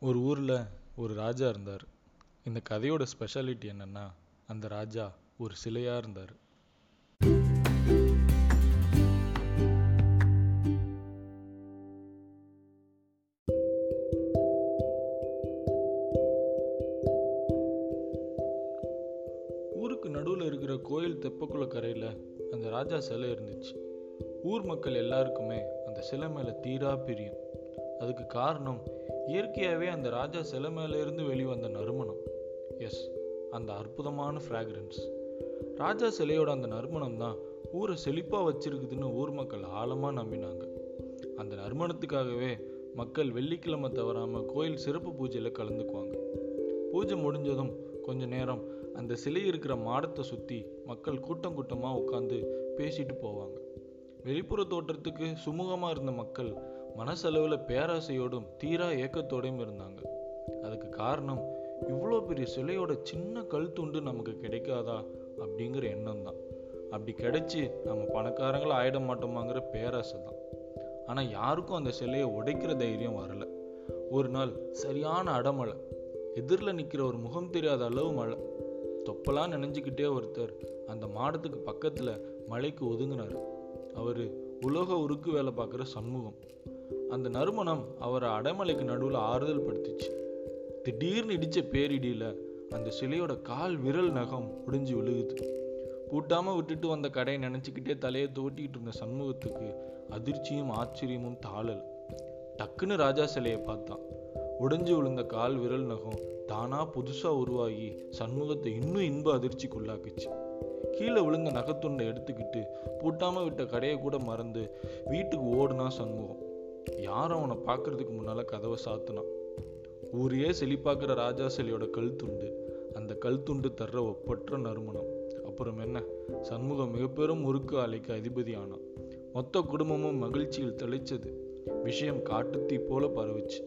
ஒரு ஊரில் ஒரு ராஜா இருந்தார். இந்த கதையோட ஸ்பெஷாலிட்டி என்னன்னா அந்த ராஜா ஒரு சிலையாக இருந்தார். ஊருக்கு நடுவில் இருக்கிற கோயில் தெப்பக்குள கரையில் அந்த ராஜா சிலை இருந்துச்சு. ஊர் மக்கள் எல்லாருக்குமே அந்த சிலை மேலே தீரா பிரியும். அதுக்கு காரணம் இயற்கையாகவே அந்த ராஜா சிலை மேலே இருந்து வெளிவந்த நறுமணம். எஸ் அந்த அற்புதமான ஃப்ராக்ரன்ஸ் ராஜா சிலையோட அந்த நறுமணம் தான் ஊரை செழிப்பாக வச்சிருக்குதுன்னு ஊர் மக்கள் ஆழமாக நம்பினாங்க. அந்த நறுமணத்துக்காகவே மக்கள் வெள்ளிக்கிழமை தவறாமல் கோயில் சிறப்பு பூஜையில் கலந்துக்குவாங்க. பூஜை முடிஞ்சதும் கொஞ்ச நேரம் அந்த சிலை இருக்கிற மாடத்தை சுற்றி மக்கள் கூட்டம் கூட்டமாக உட்காந்து பேசிட்டு போவாங்க. வெளிப்புற தோற்றத்துக்கு சுமூகமாக இருந்த மக்கள் மனசளவில் பேராசையோடும் தீரா ஏக்கத்தோடையும் இருந்தாங்க. அதுக்கு காரணம் இவ்வளோ பெரிய சிலையோட சின்ன கல் துண்டு நமக்கு கிடைக்காதா அப்படிங்கிற எண்ணம் தான் அப்படி கிடைச்சி நம்ம பணக்காரங்கள ஆயிட மாட்டோமாங்கிற பேராசை தான் ஆனால் யாருக்கும் அந்த சிலையை உடைக்கிற தைரியம் வரல. ஒரு நாள் சரியான அடமழை. எதிரில் நிற்கிற ஒரு முகம் தெரியாத அளவு மழை. தொப்பலாக நினைஞ்சுக்கிட்டே ஒருத்தர் அந்த மாடத்துக்கு பக்கத்தில் மலைக்கு ஒதுங்கினார். அவர் உலோக உருக்கு வேலை பார்க்குற சண்முகம். அந்த நறுமணம் அவரை அடைமலைக்கு நடுவில் ஆறுதல் படுத்துச்சு. திடீர்னு இடித்த பேரிடியில் அந்த சிலையோட கால் விரல் நகம் முடிஞ்சு விழுகுது. பூட்டாமல் விட்டுட்டு வந்த கடையை நினச்சிக்கிட்டே தலையை தோட்டிக்கிட்டு இருந்த சண்முகத்துக்கு அதிர்ச்சியும் ஆச்சரியமும் தாளல் டக்குன்னு ராஜா சிலையை பார்த்தான். உடைஞ்சு விழுந்த கால் விரல் நகம் தானா புதுசாக உருவாகி சண்முகத்தை இன்னும் இன்ப அதிர்ச்சிக்குள்ளாக்குச்சு. கீழே விழுந்த நகத்துண்டை எடுத்துக்கிட்டு பூட்டாமல் விட்ட கடையை கூட மறந்து வீட்டுக்கு ஓடுனா சண்முகம். யாரும் அவனை பார்க்கறதுக்கு முன்னால கதவை சாத்துனான். ஊரையே செழிப்பாக்குற ராஜா சிலையோட கல் துண்டு. அந்த கல் துண்டு தர்ற ஒப்பற்ற நறுமணம். அப்புறம் என்ன? சண்முகம் மிகப்பெரும் முறுக்கு ஆலைக்கு அதிபதி ஆனான் மொத்த குடும்பமும் மகிழ்ச்சியில் தெளிச்சது விஷயம் காட்டுத்தீ போல பரவுச்சு.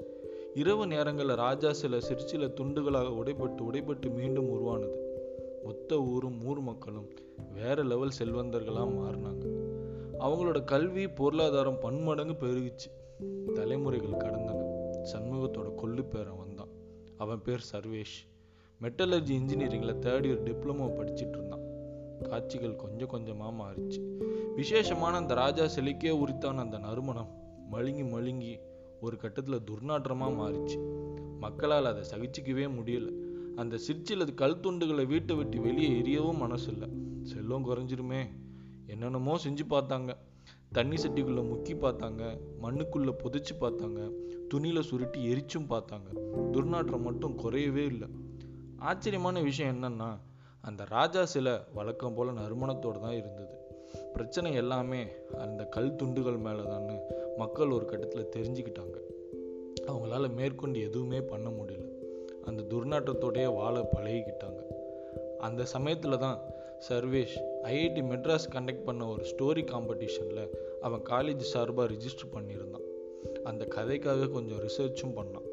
இரவு நேரங்களில் ராஜா சில சிற்சில துண்டுகளாக உடைப்பட்டு உடைப்பட்டு மீண்டும் உருவானது. மொத்த ஊரும் ஊர் மக்களும் வேற லெவல் செல்வந்தர்களாக மாறினாங்க. அவங்களோட கல்வி பொருளாதாரம் பன்மடங்கு பெருகுச்சு. தலைமுறைகள் கடந்தன. சண்முகத்தோட கொல்லு பேரன் வந்தான். அவன் பேர் சர்வேஷ். மெட்டலர்ஜி இன்ஜினியரிங்கில் தேர்ட் இயர் டிப்ளமோ படிச்சிட்டு இருந்தான். காட்சிகள் கொஞ்சம் கொஞ்சமாக மாறிச்சு. விசேஷமான அந்த ராஜா சிலைக்கே உரித்தான அந்த நறுமணம் மழுங்கி மழுங்கி ஒரு கட்டத்தில் துர்நாற்றமாக மாறிச்சு. மக்களால் அதை சகிச்சிக்கவே முடியல. அந்த சிற்சில் அது கல் துண்டுகளை வீட்டை விட்டு வெளியே எரியவும் மனசு இல்லை செல்வம் குறைஞ்சிருமே. என்னென்னமோ செஞ்சு பார்த்தாங்க. தண்ணி சட்டிக்குள்ள முக்கி பார்த்தாங்க மண்ணுக்குள்ள புதைச்சு பார்த்தாங்க துணியில சுருட்டி எரிச்சும் பார்த்தாங்க. துர்நாற்றம் மட்டும் குறையவே இல்லை. ஆச்சரியமான விஷயம் என்னன்னா அந்த ராஜா சிலை வழக்கம் போல நறுமணத்தோடு தான் இருந்தது. பிரச்சனை எல்லாமே அந்த கல் துண்டுகள் மேலே மக்கள் ஒரு கட்டத்தில் தெரிஞ்சுக்கிட்டாங்க. அவங்களால மேற்கொண்டு எதுவுமே பண்ண முடியல. அந்த துர்நாற்றத்தோடையே வாழ பழகிக்கிட்டாங்க. அந்த சமயத்தில் தான் சர்வேஷ் ஐஐடி மெட்ராஸ் கண்டக்ட் பண்ண ஒரு ஸ்டோரி காம்படிஷனில் அவன் காலேஜ் சார்பாக ரிஜிஸ்டர் பண்ணியிருந்தான். அந்த கதைக்காக கொஞ்சம் ரிசர்ச்சும் பண்ணான்.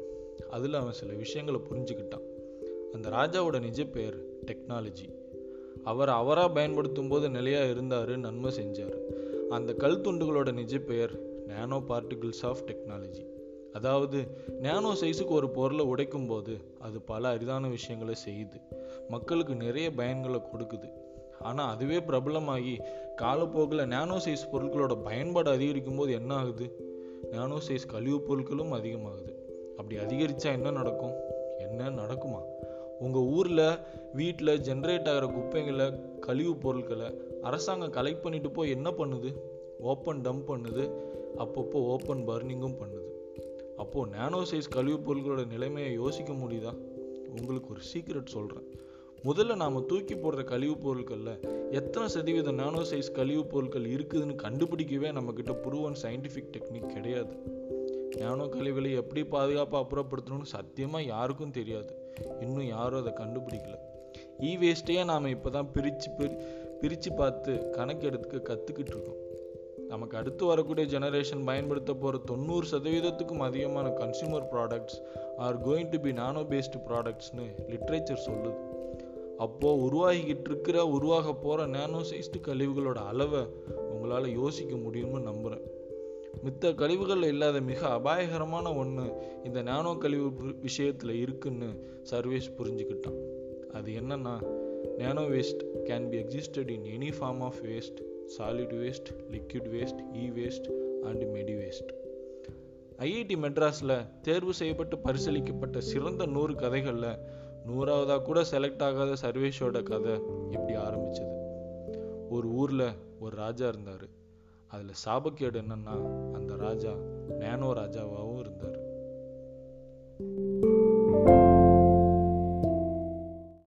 அதில் அவன் சில விஷயங்களை புரிஞ்சுக்கிட்டான். அந்த ராஜாவோட நிஜ பெயர் டெக்னாலஜி அவர் அவராக பயன்படுத்தும் போது நிலையாக இருந்தார் நன்மை செஞ்சார். அந்த கல் துண்டுகளோட நிஜ பெயர் நேனோ பார்ட்டிகிள்ஸ் ஆஃப் டெக்னாலஜி அதாவது நேனோ சைஸுக்கு ஒரு பொருளை உடைக்கும் போது அது பல அரிதான விஷயங்களை செய்யுது. மக்களுக்கு நிறைய பயன்களை கொடுக்குது. ஆனால் அதுவே பிரபலமாகி காலப்போக்கில் நானோ சைஸ் பொருட்களோட பயன்பாடு அதிகரிக்கும் போது என்ன ஆகுது? நானோ சைஸ் கழிவுப் பொருட்களும் அதிகமாகுது. அப்படி அதிகரித்தா என்ன நடக்கும்? என்ன நடக்குமா? உங்கள் ஊரில் வீட்டில் ஜென்ரேட் ஆகிற குப்பைங்களை கழிவுப் பொருட்களை அரசாங்கம் கலெக்ட் பண்ணிட்டு போய் என்ன பண்ணுது? ஓப்பன் டம்ப் பண்ணுது. அப்பப்போ ஓப்பன் பர்னிங்கும் பண்ணுது. அப்போது நானோ சைஸ் கழிவுப் பொருட்களோட நிலைமையை யோசிக்க முடியுதா? உங்களுக்கு ஒரு சீக்ரெட் சொல்கிறேன் முதல்ல நாம் தூக்கி போடுற கழிவுப் பொருட்களில் எத்தனை சதவீதம் நானோ சைஸ் கழிவுப் பொருட்கள் இருக்குதுன்னு கண்டுபிடிக்கவே நம்மக்கிட்ட ப்ரூவன் சயின்டிஃபிக் டெக்னிக் கிடையாது. நானோ கழிவுகளை எப்படி பாதுகாப்பாக அப்புறப்படுத்தணும்னு சத்தியமாக யாருக்கும் தெரியாது. இன்னும் யாரும் அதை கண்டுபிடிக்கல. இ வேஸ்ட்டையே நாம் இப்போ தான் பிரித்து பிரி பிரித்து பார்த்து கணக்கெடுத்துக்க கற்றுக்கிட்டு இருக்கோம். நமக்கு அடுத்து வரக்கூடிய ஜெனரேஷன் பயன்படுத்த போகிற தொண்ணூறு சதவீதத்துக்கும் அதிகமான consumer products are going to be nano based ப்ராடக்ட்ஸ்னு literature சொல்லுது. அப்போது உருவாகிக்கிட்டு இருக்கிற உருவாக போகிற நேனோ சைஸ்டு கழிவுகளோட அளவை உங்களால் யோசிக்க முடியும்னு நம்புகிறேன் மித்த கழிவுகளில் இல்லாத மிக அபாயகரமான ஒன்று இந்த நானோ கழிவு விஷயத்தில் இருக்குன்னு சர்வேஷ் புரிஞ்சுக்கிட்டான். அது என்னன்னா nano waste can be existed in any form of waste solid waste liquid waste e waste and medi waste IIT மெட்ராஸில் தேர்வு செய்யப்பட்டு பரிசீலிக்கப்பட்ட சிறந்த நூறு கதைகளில் நூறாவதாக கூட செலக்ட் ஆகாத சர்வேஷோட கதை இப்படி ஆரம்பிச்சது. ஒரு ஊரில் ஒரு ராஜா இருந்தார். அதில் சாபக்கேடு என்னன்னா அந்த ராஜா நேனோ ராஜாவாகவும் இருந்தார்.